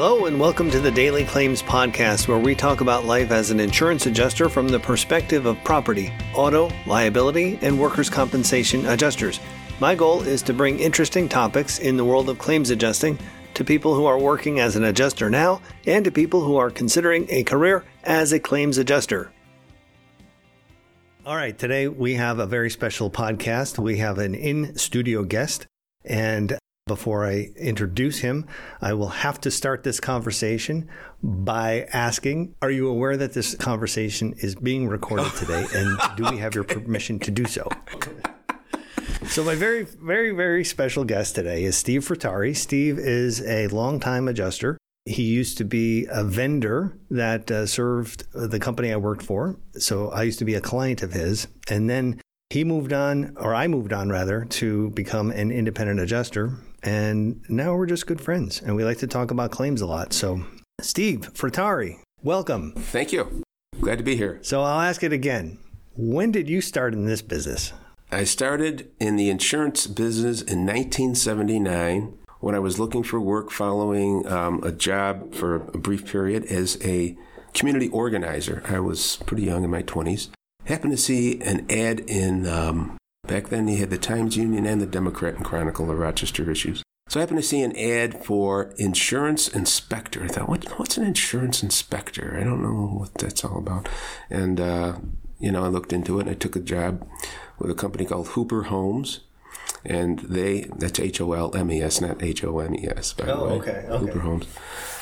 Hello, and welcome to the Daily Claims Podcast, where we talk about life as an insurance adjuster from the perspective of property, auto, liability, and workers' compensation adjusters. My goal is to bring interesting topics in the world of claims adjusting to people who are working as an adjuster now and to people who are considering a career as a claims adjuster. All right, today we have a very special podcast. We have an in studio guest, and before I introduce him, I will have to start this conversation by asking Are you aware that this conversation is being recorded today? And do we have your permission to do so? So, my very, very, very special guest today is Steve Frattare. Steve is a longtime adjuster. He used to be a vendor that uh, served the company I worked for. So, I used to be a client of his. And then he moved on, or I moved on rather, to become an independent adjuster. And now we're just good friends and we like to talk about claims a lot. So, Steve Frattare, welcome. Thank you. Glad to be here. So, I'll ask it again. When did you start in this business? I started in the insurance business in 1979 when I was looking for work following um, a job for a brief period as a community organizer. I was pretty young in my 20s. Happened to see an ad in, um, back then they had the Times Union and the Democrat and Chronicle, the Rochester issues. So I happened to see an ad for insurance inspector. I thought, what, what's an insurance inspector? I don't know what that's all about. And, uh, you know, I looked into it and I took a job with a company called Hooper Holmes. And they, that's H O L M E S, not H O M E S, by the Oh, way. okay, okay. Hooper Holmes.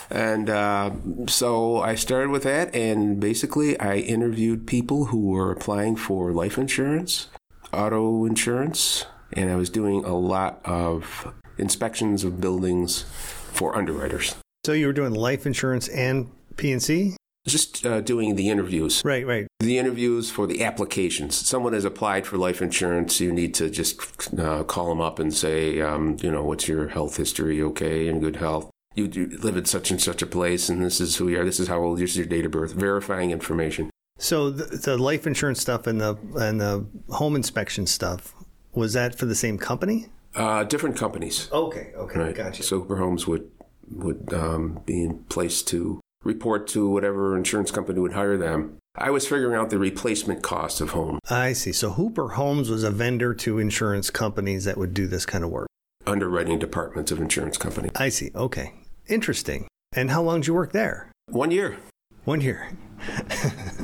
And uh, so I started with that, and basically I interviewed people who were applying for life insurance, auto insurance, and I was doing a lot of inspections of buildings for underwriters. So, you were doing life insurance and P&C? Just uh, doing the interviews. Right, right. The interviews for the applications. Someone has applied for life insurance. You need to just uh, call them up and say, um, you know, what's your health history? Okay, in good health. You, you live in such and such a place, and this is who you are. This is how old. This is your date of birth. Verifying information. So, the, the life insurance stuff and the, and the home inspection stuff, was that for the same company? Uh, different companies. Okay, okay, Right. gotcha. So Hooper Holmes would would um, be in place to report to whatever insurance company would hire them. I was figuring out the replacement cost of home I see. So, Hooper Holmes was a vendor to insurance companies that would do this kind of work. underwriting departments of insurance company. I see. Okay. Interesting. And how long did you work there? One year. One year.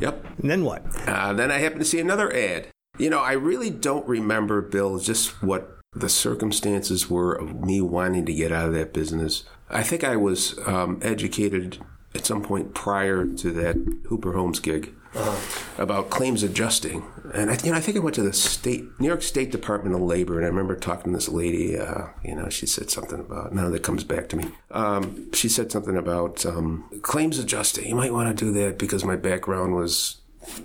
Yep. And then what? Uh, then I happened to see another ad. You know, I really don't remember, Bill, just what the circumstances were of me wanting to get out of that business. I think I was um, educated at some point prior to that Hooper Holmes gig about claims adjusting, and I, you know, I think I went to the state, New York State Department of Labor, and I remember talking to this lady. Uh, you know, she said something about none of that comes back to me. Um, she said something about um, claims adjusting. You might want to do that because my background was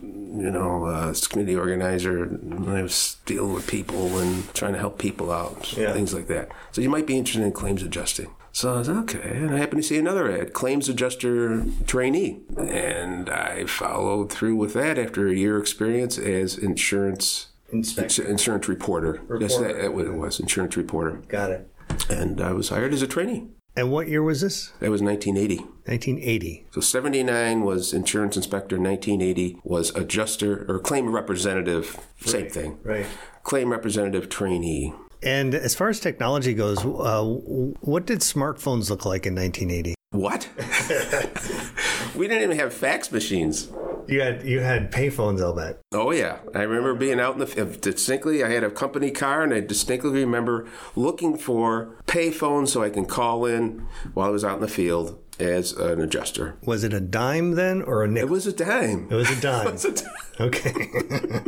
you know, uh, as a community organizer, and I was dealing with people and trying to help people out, Yeah. things like that. So you might be interested in claims adjusting. So I was okay, and I happened to see another ad, claims adjuster trainee, and I followed through with that after a year experience as insurance Inspector. insurance reporter. Yes, that, that what it was, insurance reporter, Got it. and I was hired as a trainee. And what year was this? That was 1980. 1980. So 79 was insurance inspector, 1980 was adjuster or claim representative, same thing. Right. Claim representative trainee. And as far as technology goes, uh, what did smartphones look like in 1980? What? we didn't even have fax machines. You had you had payphones, I'll bet. Oh yeah, I remember being out in the field distinctly. I had a company car, and I distinctly remember looking for payphones so I can call in while I was out in the field as an adjuster. Was it a dime then or a It nickel? was a dime. It was a dime. It was a dime. Okay.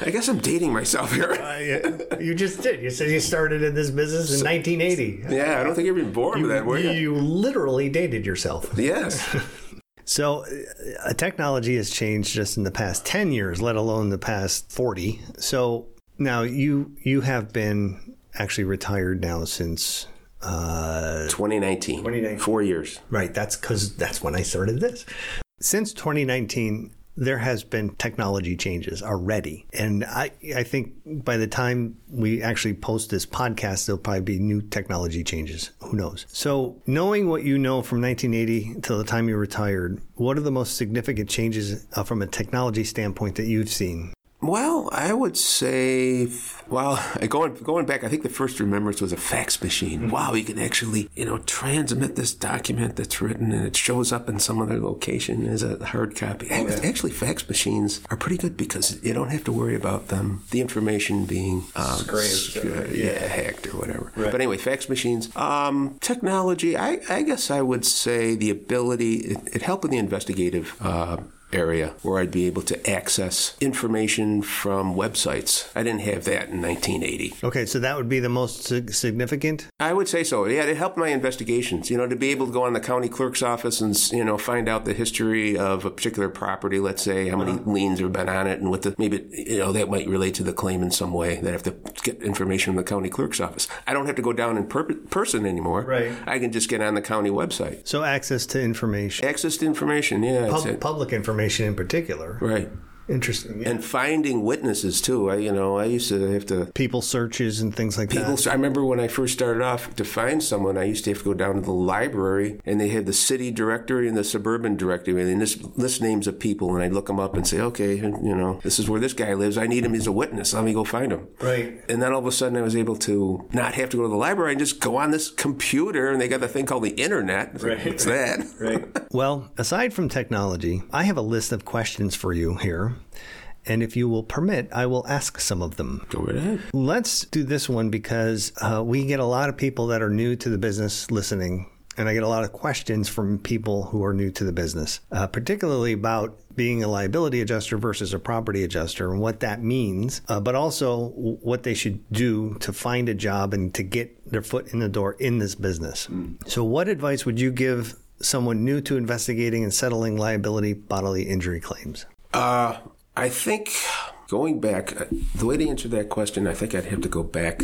I guess I'm dating myself here. Uh, you just did. You said you started in this business in 1980. Yeah, I don't think you were even born You, you? you literally dated yourself. Yes. So, uh, technology has changed just in the past 10 years, let alone the past 40. So, now you you have been actually retired now since uh, 2019. 2019. Four years. right, that's cuz that's when I started this. Since 2019, there has been technology changes already. And I, I think by the time we actually post this podcast, there'll probably be new technology changes. Who knows? So, knowing what you know from 1980 till the time you retired, what are the most significant changes uh, from a technology standpoint that you've seen? Well, I would say, well, going going back, I think the first remembrance was a fax machine. Mm-hmm. Wow, you can actually, you know, transmit this document that's written and it shows up in some other location as a hard copy. Oh, yeah. Actually, fax machines are pretty good because you don't have to worry about them, the information being um, uh, yeah, hacked or whatever. Right. But anyway, fax machines, um, technology. I, I, guess I would say the ability. It, it helped with the investigative. Uh, area where I'd be able to access information from websites. I didn't have that in 1980. Okay, so that would be the most significant? I would say so. Yeah, it helped my investigations. You know, to be able to go on the county clerk's office and, you know, find out the history of a particular property, let's say, how many uh-huh. liens have been on it, and what the, maybe, you know, that might relate to the claim in some way. That I have to get information from the county clerk's office. I don't have to go down in per- person anymore. Right. I can just get on the county website. So access to information. Access to information, yeah. Pub- public information information in particular. Right. Interesting. Yeah. And finding witnesses too. I, you know, I used to have to people searches and things like people, that. I remember when I first started off to find someone, I used to have to go down to the library, and they had the city directory and the suburban directory, and this list names of people, and I'd look them up and say, okay, you know, this is where this guy lives. I need him as a witness. Let me go find him. Right. And then all of a sudden, I was able to not have to go to the library and just go on this computer, and they got the thing called the internet. Right. What's that? Right. well, aside from technology, I have a list of questions for you here. And if you will permit, I will ask some of them. Go right ahead. Let's do this one because uh, we get a lot of people that are new to the business listening. And I get a lot of questions from people who are new to the business, uh, particularly about being a liability adjuster versus a property adjuster and what that means, uh, but also what they should do to find a job and to get their foot in the door in this business. Mm. So, what advice would you give someone new to investigating and settling liability bodily injury claims? Uh, I think going back, uh, the way to answer that question, I think I'd have to go back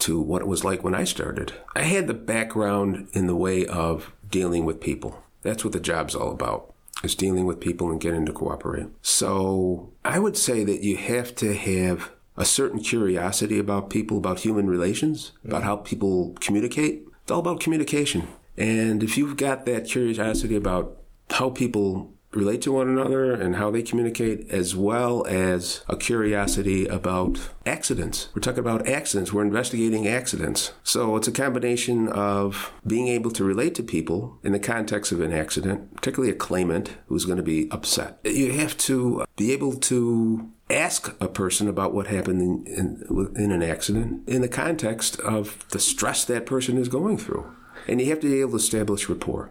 to what it was like when I started. I had the background in the way of dealing with people. That's what the job's all about. Is dealing with people and getting to cooperate. So I would say that you have to have a certain curiosity about people, about human relations, about how people communicate. It's all about communication. And if you've got that curiosity about how people relate to one another and how they communicate, as well as a curiosity about accidents. We're talking about accidents. We're investigating accidents. So it's a combination of being able to relate to people in the context of an accident, particularly a claimant who's going to be upset. You have to be able to ask a person about what happened in, in, in an accident in the context of the stress that person is going through. And you have to be able to establish rapport.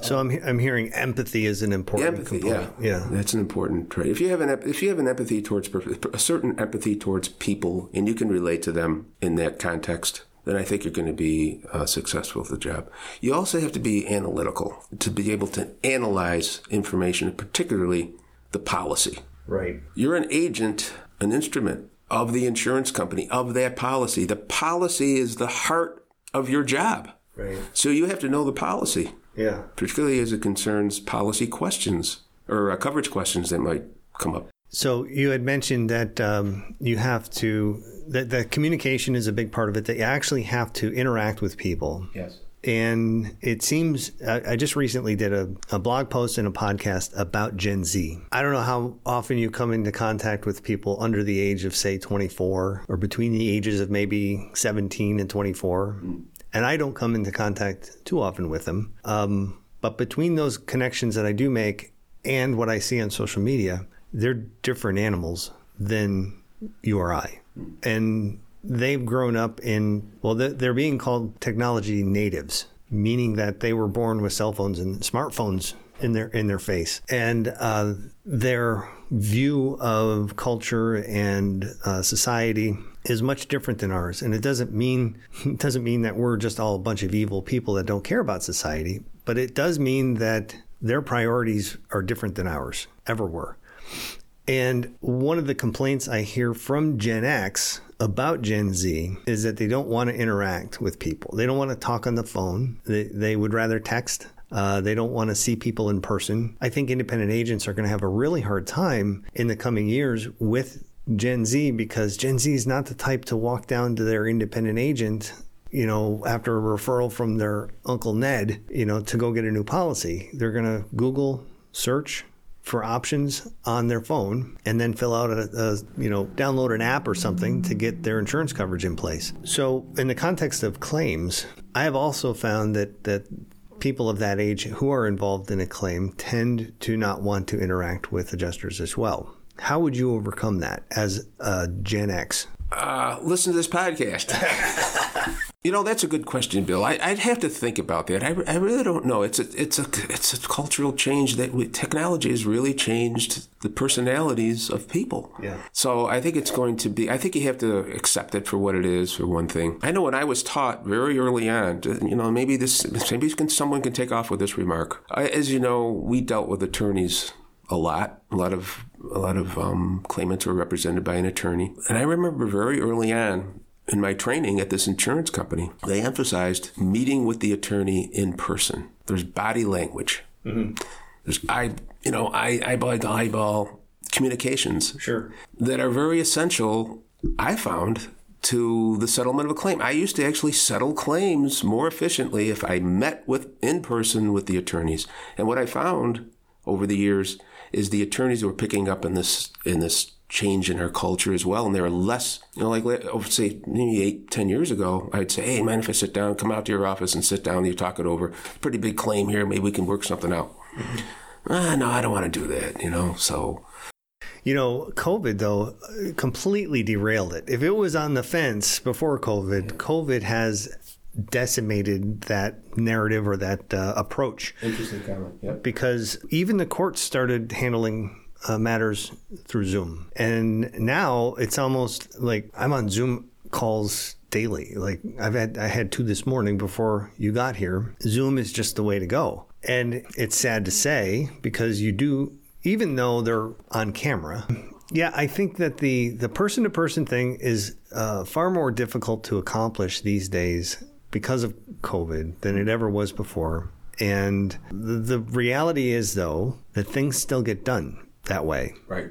So I'm I'm hearing empathy is an important empathy. Component. Yeah, yeah, that's an important trait. If you have an if you have an empathy towards a certain empathy towards people, and you can relate to them in that context, then I think you're going to be uh, successful at the job. You also have to be analytical to be able to analyze information, particularly the policy. Right. You're an agent, an instrument of the insurance company of that policy. The policy is the heart of your job. Right. So you have to know the policy. Yeah. Particularly as it concerns policy questions or uh, coverage questions that might come up. So you had mentioned that um, you have to that the communication is a big part of it. That you actually have to interact with people. Yes. And it seems I just recently did a, a, blog post and a podcast about Gen Z. I don't know how often you come into contact with people under the age of, say, 24 or between the ages of maybe 17 and 24. Mm and I don't come into contact too often with them. Um, but between those connections that I do make and what I see on social media, they're different animals than you or I. And they've grown up in, well, they're being called technology natives, meaning that they were born with cell phones and smartphones in their in their face, and uh, their view of culture and uh, society is much different than ours. And it doesn't mean it doesn't mean that we're just all a bunch of evil people that don't care about society, but it does mean that their priorities are different than ours ever were. And one of the complaints I hear from Gen X about Gen Z is that they don't want to interact with people. They don't want to talk on the phone. They, they would rather text. Uh, they don't want to see people in person. I think independent agents are going to have a really hard time in the coming years with Gen Z because Gen Z is not the type to walk down to their independent agent you know, after a referral from their Uncle Ned, you know, to go get a new policy. They're going to Google search for options on their phone and then fill out a, a, you know download an app or something to get their insurance coverage in place so in the context of claims i have also found that that people of that age who are involved in a claim tend to not want to interact with adjusters as well. How would you overcome that as a gen x? Uh, listen to this podcast You know, that's a good question, Bill. I, would have to think about that. I, I really don't know. It's a it's a it's a cultural change that we, technology has really changed the personalities of people. Yeah. So I think it's going to be. I think you have to accept it for what it is. For one thing, I know when I was taught very early on. You know, maybe this maybe can, someone can take off with this remark. I, as you know, we dealt with attorneys a lot. A lot of a lot of um, claimants were represented by an attorney, and I remember very early on in my training at this insurance company, they emphasized meeting with the attorney in person. There's body language. Mm-hmm. There's eye, you know, eye, eyeball to eyeball communications. Sure. That are very essential. I found to the settlement of a claim. I used to actually settle claims more efficiently if I met with in person with the attorneys. And what I found over the years is the attorneys were picking up in this in this change in our culture as well. And there are less, you know, like, oh, say, maybe eight, ten years ago, I'd say, hey, man, if I sit down, come out to your office and sit down, you talk it over. Pretty big claim here. Maybe we can work something out. Mm-hmm. Ah, no, I don't want to do that, you know, so. You know, COVID, though, completely derailed it. If it was on the fence before COVID, COVID has decimated that narrative or that uh, approach. Interesting comment. Yep. Because even the courts started handling uh, matters through Zoom. And now it's almost like I'm on Zoom calls daily. Like I've had I had two this morning before you got here. Zoom is just the way to go. And it's sad to say because you do even though they're on camera. Yeah, I think that the the person to person thing is uh, far more difficult to accomplish these days because of COVID than it ever was before. And the, the reality is, though, that things still get done that way. Right.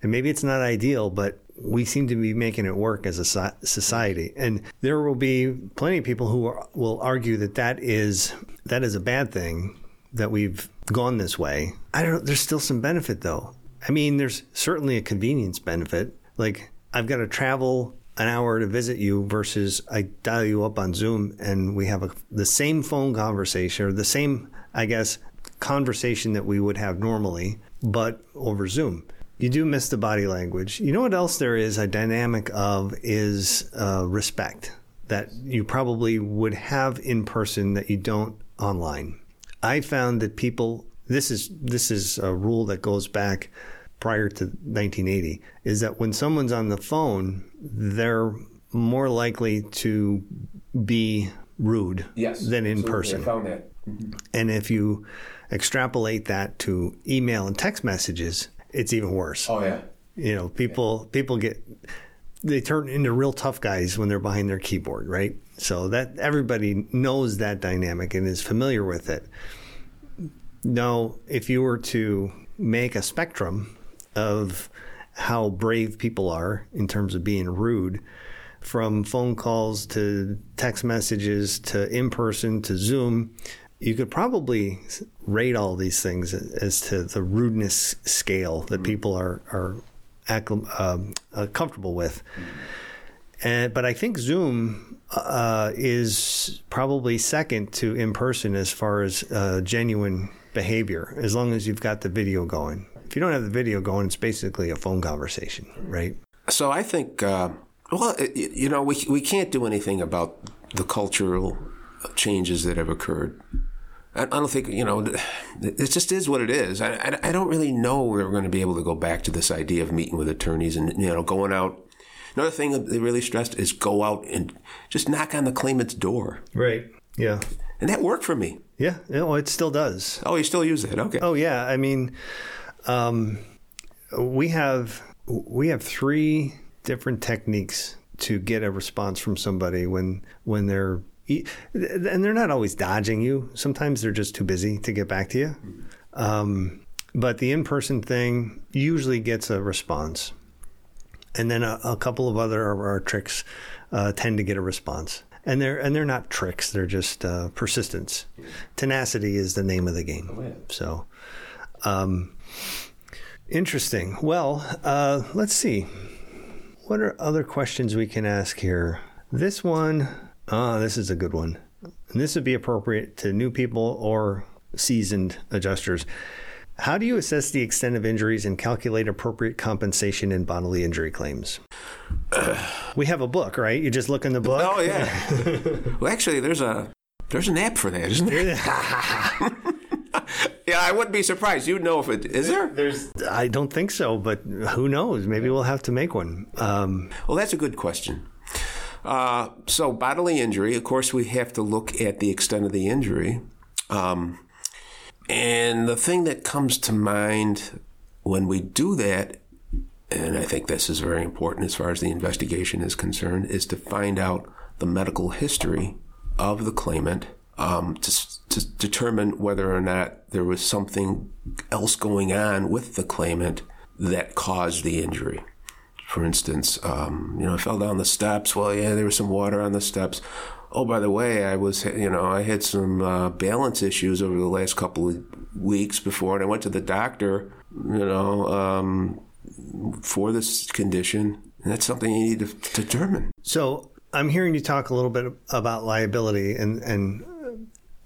And maybe it's not ideal, but we seem to be making it work as a society. And there will be plenty of people who are, will argue that that is that is a bad thing that we've gone this way. I don't know. There's still some benefit though. I mean, there's certainly a convenience benefit. Like I've got to travel an hour to visit you versus I dial you up on Zoom and we have a, the same phone conversation or the same, I guess, conversation that we would have normally but over Zoom. You do miss the body language. You know what else there is a dynamic of is uh, respect that you probably would have in person that you don't online. I found that people this is this is a rule that goes back prior to 1980 is that when someone's on the phone, they're more likely to be rude yes, than in person. I found that. Mm-hmm. And if you extrapolate that to email and text messages, it's even worse. Oh yeah. You know, people yeah. people get they turn into real tough guys when they're behind their keyboard, right? So that everybody knows that dynamic and is familiar with it. Now, if you were to make a spectrum of how brave people are in terms of being rude, from phone calls to text messages to in person to Zoom, you could probably rate all these things as to the rudeness scale that mm-hmm. people are are um, uh, comfortable with. And, but I think Zoom uh, is probably second to in person as far as uh, genuine behavior, as long as you've got the video going. If you don't have the video going, it's basically a phone conversation, right? So I think, uh, well, you know, we we can't do anything about the cultural changes that have occurred. I don't think you know. It just is what it is. I, I, I don't really know we're going to be able to go back to this idea of meeting with attorneys and you know going out. Another thing that they really stressed is go out and just knock on the claimant's door. Right. Yeah. And that worked for me. Yeah. Well, it still does. Oh, you still use it? Okay. Oh yeah. I mean, um, we have we have three different techniques to get a response from somebody when when they're and they're not always dodging you. Sometimes they're just too busy to get back to you. Um, but the in person thing usually gets a response. And then a, a couple of other of our tricks uh, tend to get a response. And they're and they're not tricks; they're just uh, persistence. Tenacity is the name of the game. So, um, interesting. Well, uh, let's see. What are other questions we can ask here? This one, ah, this is a good one. And this would be appropriate to new people or seasoned adjusters. How do you assess the extent of injuries and calculate appropriate compensation in bodily injury claims? we have a book, right? You just look in the book. Oh yeah. well, actually, there's a there's an app for that, isn't there? yeah, I wouldn't be surprised. You'd know if it is there. There's, I don't think so, but who knows? Maybe we'll have to make one. Um, Well, that's a good question. Uh, so, bodily injury, of course, we have to look at the extent of the injury. Um, and the thing that comes to mind when we do that, and I think this is very important as far as the investigation is concerned, is to find out the medical history of the claimant um, to, to determine whether or not there was something else going on with the claimant that caused the injury. For instance, um, you know, I fell down the steps. Well, yeah, there was some water on the steps. Oh, by the way, I was, you know, I had some uh, balance issues over the last couple of weeks before, and I went to the doctor, you know, um, for this condition. And that's something you need to determine. so I'm hearing you talk a little bit about liability and, and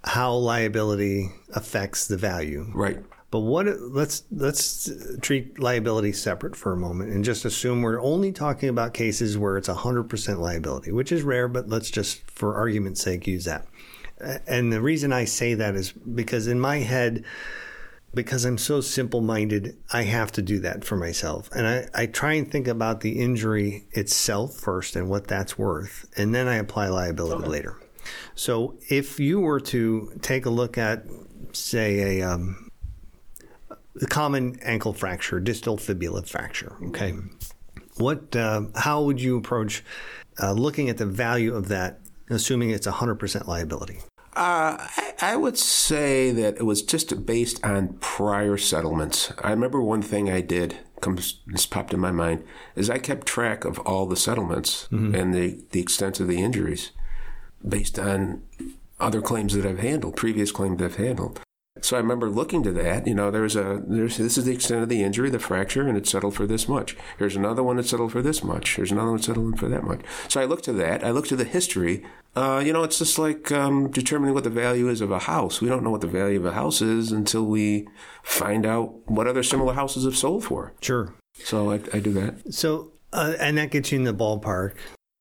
how liability affects the value. Right. But what? Let's let's treat liability separate for a moment and just assume we're only talking about cases where it's 100% liability, which is rare. But let's just, for argument's sake, use that. And the reason I say that is because in my head, because I'm so simple minded, I have to do that for myself. And I, I try and think about the injury itself first and what that's worth. And then I apply liability later. So if you were to take a look at, say, a, um, the common ankle fracture, distal fibula fracture, okay, what, uh, how would you approach uh, looking at the value of that, assuming it's 100% liability? Uh, I, I would say that it was just based on prior settlements. I remember one thing I did comes just popped in my mind is I kept track of all the settlements and the, the extent of the injuries based on other claims that I've handled, previous claims that I've handled. So I remember looking to that. You know, there's a there's this is the extent of the injury, the fracture, and it's settled for this much. Here's another one that's settled for this much. Here's another one settled for that much. So I looked to that. I looked to the history. Uh, you know, it's just like um, determining what the value is of a house. We don't know what the value of a house is until we find out what other similar houses have sold for. Sure. So I, I do that. So, uh, and that gets you in the ballpark.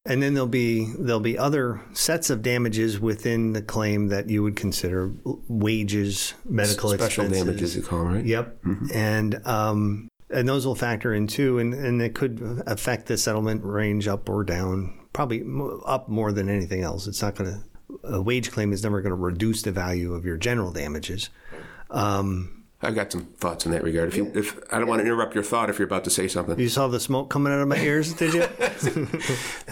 And then there'll be there'll be other sets of damages within the claim that you would consider wages, medical Special expenses. damages, you call right? Yep. And um, and those will factor in too, and and it could affect the settlement range up or down. Probably up more than anything else. It's not going to a wage claim is never going to reduce the value of your general damages. Um, I've got some thoughts in that regard. If you, if I don't want to interrupt your thought, if you're about to say something, you saw the smoke coming out of my ears, did you?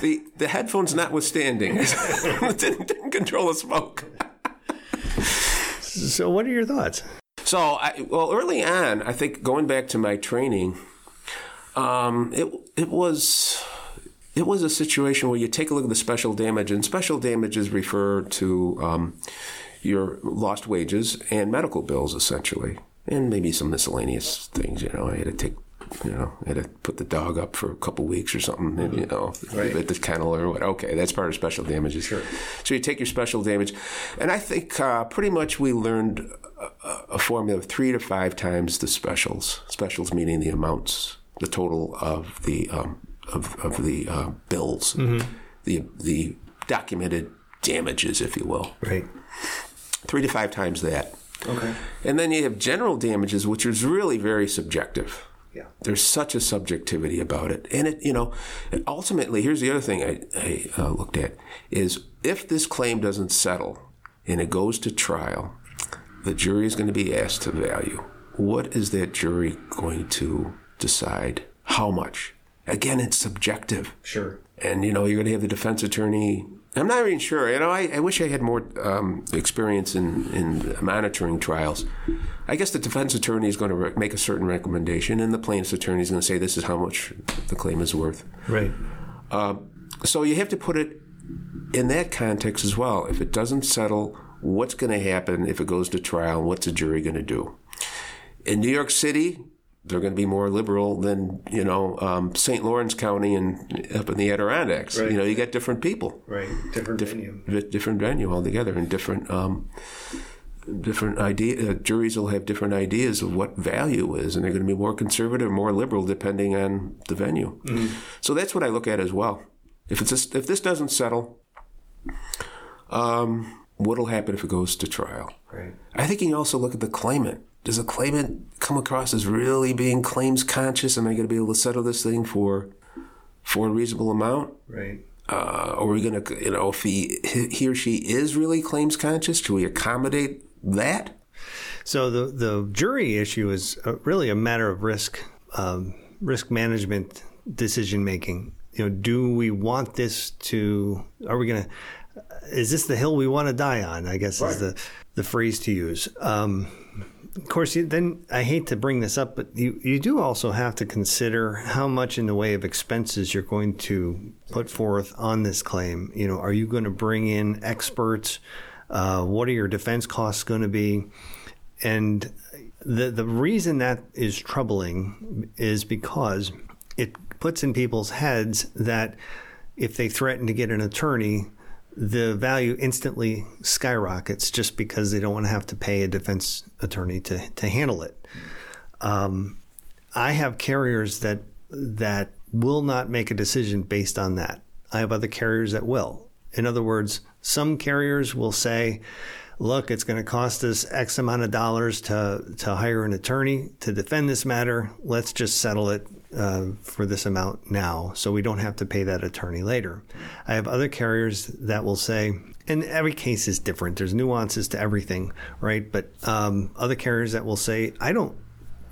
the the headphones notwithstanding, didn't, didn't control the smoke. so, what are your thoughts? So, I, well, early on, I think going back to my training, um, it it was it was a situation where you take a look at the special damage, and special damages refer to um, your lost wages and medical bills, essentially, and maybe some miscellaneous things. You know, I had to take. You know, I had to put the dog up for a couple weeks or something. You know, at the kennel or what. Okay, that's part of special damages. Sure. So you take your special damage, and I think uh, pretty much we learned a, a formula of three to five times the specials. Specials meaning the amounts, the total of the um, of, of the uh, bills, the the documented damages, if you will. Right. Three to five times that. Okay. And then you have general damages, which is really very subjective. Yeah. There's such a subjectivity about it. And it, you know, ultimately, here's the other thing I, I uh, looked at is if this claim doesn't settle and it goes to trial, the jury is going to be asked to value. What is that jury going to decide? How much? again, it's subjective. Sure. And, you know, you're going to have the defense attorney. I'm not even sure. You know, I, I wish I had more um, experience in, in monitoring trials. I guess the defense attorney is going to re- make a certain recommendation, and the plaintiff's attorney is going to say this is how much the claim is worth. Right. So you have to put it in that context as well. If it doesn't settle, what's going to happen if it goes to trial? What's the jury going to do? In New York City, they're going to be more liberal than you know um, St. Lawrence County and up in the Adirondacks. Right. You know, you get different people, Right. Different venue. di- different venue altogether, and different um, different idea. Uh, juries will have different ideas of what value is, and they're going to be more conservative, more liberal, depending on the venue. So that's what I look at as well. If it's just, if this doesn't settle, um, what'll happen if it goes to trial? Right. I think you can also look at the claimant. Does the claimant come across as really being claims conscious? Am I going to be able to settle this thing for for a reasonable amount? Right. Uh, are we going to, you know, if he he or she is really claims conscious, do we accommodate that? So the the jury issue is really a matter of risk um, risk management decision making. You know, do we want this to? Are we going to? Is this the hill we want to die on? I guess is the the phrase to use. Um, of course, you, then I hate to bring this up, but you, you do also have to consider how much in the way of expenses you're going to put forth on this claim. You know, are you going to bring in experts? Uh, what are your defense costs going to be? And the the reason that is troubling is because it puts in people's heads that if they threaten to get an attorney, the value instantly skyrockets just because they don't want to have to pay a defense attorney to, to handle it. Um, I have carriers that that will not make a decision based on that. I have other carriers that will. In other words, some carriers will say, "Look, it's going to cost us X amount of dollars to to hire an attorney to defend this matter. Let's just settle it uh, for this amount now, so we don't have to pay that attorney later." I have other carriers that will say, and every case is different. There's nuances to everything, right? But um, other carriers that will say, "I don't."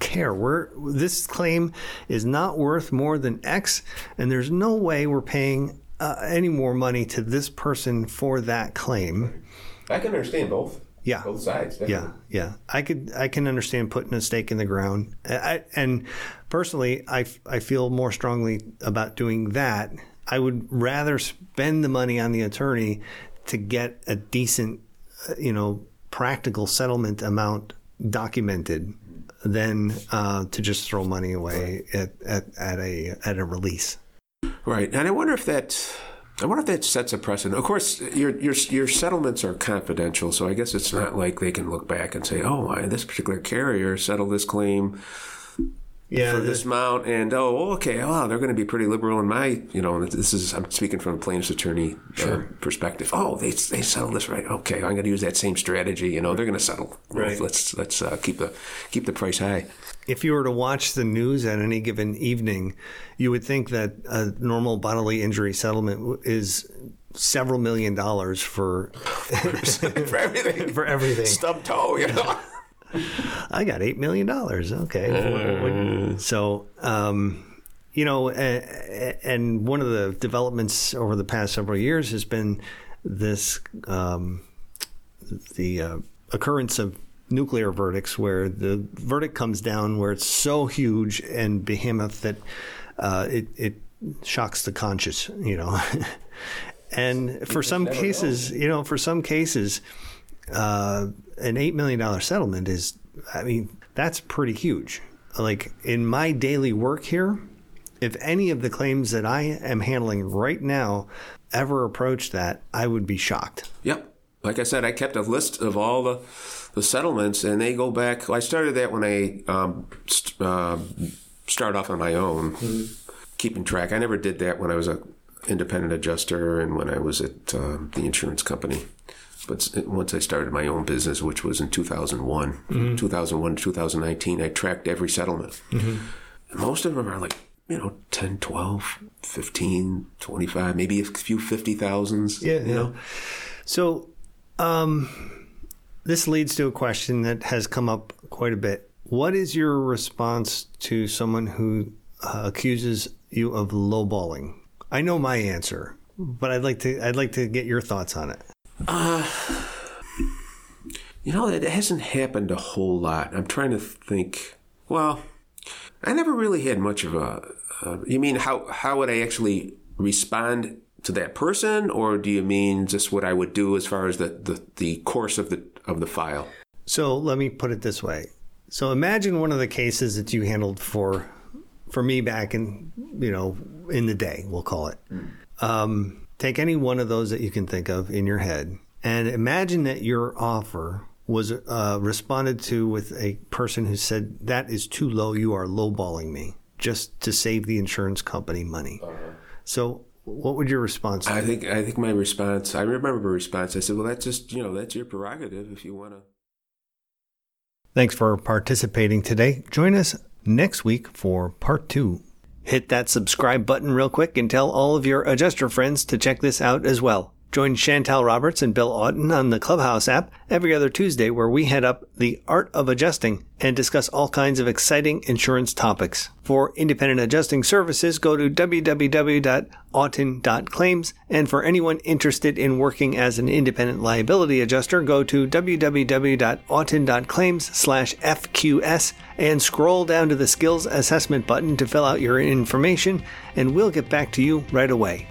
care. We're this claim is not worth more than X, and there's no way we're paying uh, any more money to this person for that claim. I can understand both. Yeah. both sides. Yeah, yeah. I could I can understand putting a stake in the ground. I, and personally, I, I feel more strongly about doing that. I would rather spend the money on the attorney to get a decent, uh, you know, practical settlement amount documented than uh, to just throw money away at, at, at a at a release. Right, and I wonder if that. I wonder if that sets a precedent. Of course, your your your settlements are confidential, so I guess it's not like they can look back and say, "Oh, I, this particular carrier settled this claim Yeah, for this amount," and oh, okay, wow, they're going to be pretty liberal in my, you know, this is I'm speaking from a plaintiff's attorney uh, perspective. Oh, they they settled this right. Okay, I'm going to use that same strategy. You know, they're going to settle. Right. Let's let's uh, keep the keep the price high. If you were to watch the news at any given evening, you would think that a normal bodily injury settlement is several million dollars for for everything. for everything. Stub toe, you know. I got eight million dollars. Okay, what- so um, you know, and, and one of the developments over the past several years has been this um, the uh, occurrence of nuclear verdicts where the verdict comes down where it's so huge and behemoth that uh, it it shocks the conscious, you know. and for some cases, you know, for some cases, uh, an eight million dollar settlement is, I mean, that's pretty huge. Like in my daily work here, if any of the claims that I am handling right now ever approach that, I would be shocked. Yep. Like I said, I kept a list of all the the settlements, and they go back. I started that when I um, st- uh, started off on my own, keeping track. I never did that when I was a independent adjuster and when I was at uh, the insurance company. But once I started my own business, which was in 2001, 2001 to 2019, I tracked every settlement. Most of them are like, you know, 10, 12, 15, 25, maybe a few 50,000s. Yeah, you yeah. know? So, um, this leads to a question that has come up quite a bit. What is your response to someone who uh, accuses you of lowballing? I know my answer, but I'd like to I'd like to get your thoughts on it. Uh you know, it hasn't happened a whole lot. I'm trying to think. Well, I never really had much of a. Uh, you mean how how would I actually respond to that person, or do you mean just what I would do as far as the, the, the course of the of the file? So let me put it this way. So imagine one of the cases that you handled for for me back in you know in the day, we'll call it. Um, take any one of those that you can think of in your head, and imagine that your offer was uh, responded to with a person who said that is too low. You are lowballing me just to save the insurance company money. Uh-huh. So what would your response? Be? I think I think my response. I remember a response. I said, "Well, that's just you know that's your prerogative if you want to." Thanks for participating today. Join us next week for part two. Hit that subscribe button real quick and tell all of your adjuster friends to check this out as well. Join Chantal Roberts and Bill Auten on the Clubhouse app every other Tuesday where we head up the art of adjusting and discuss all kinds of exciting insurance topics. For independent adjusting services, go to www.auten.claims. And for anyone interested in working as an independent liability adjuster, go to www.auten.claims slash FQS and scroll down to the skills assessment button to fill out your information and we'll get back to you right away.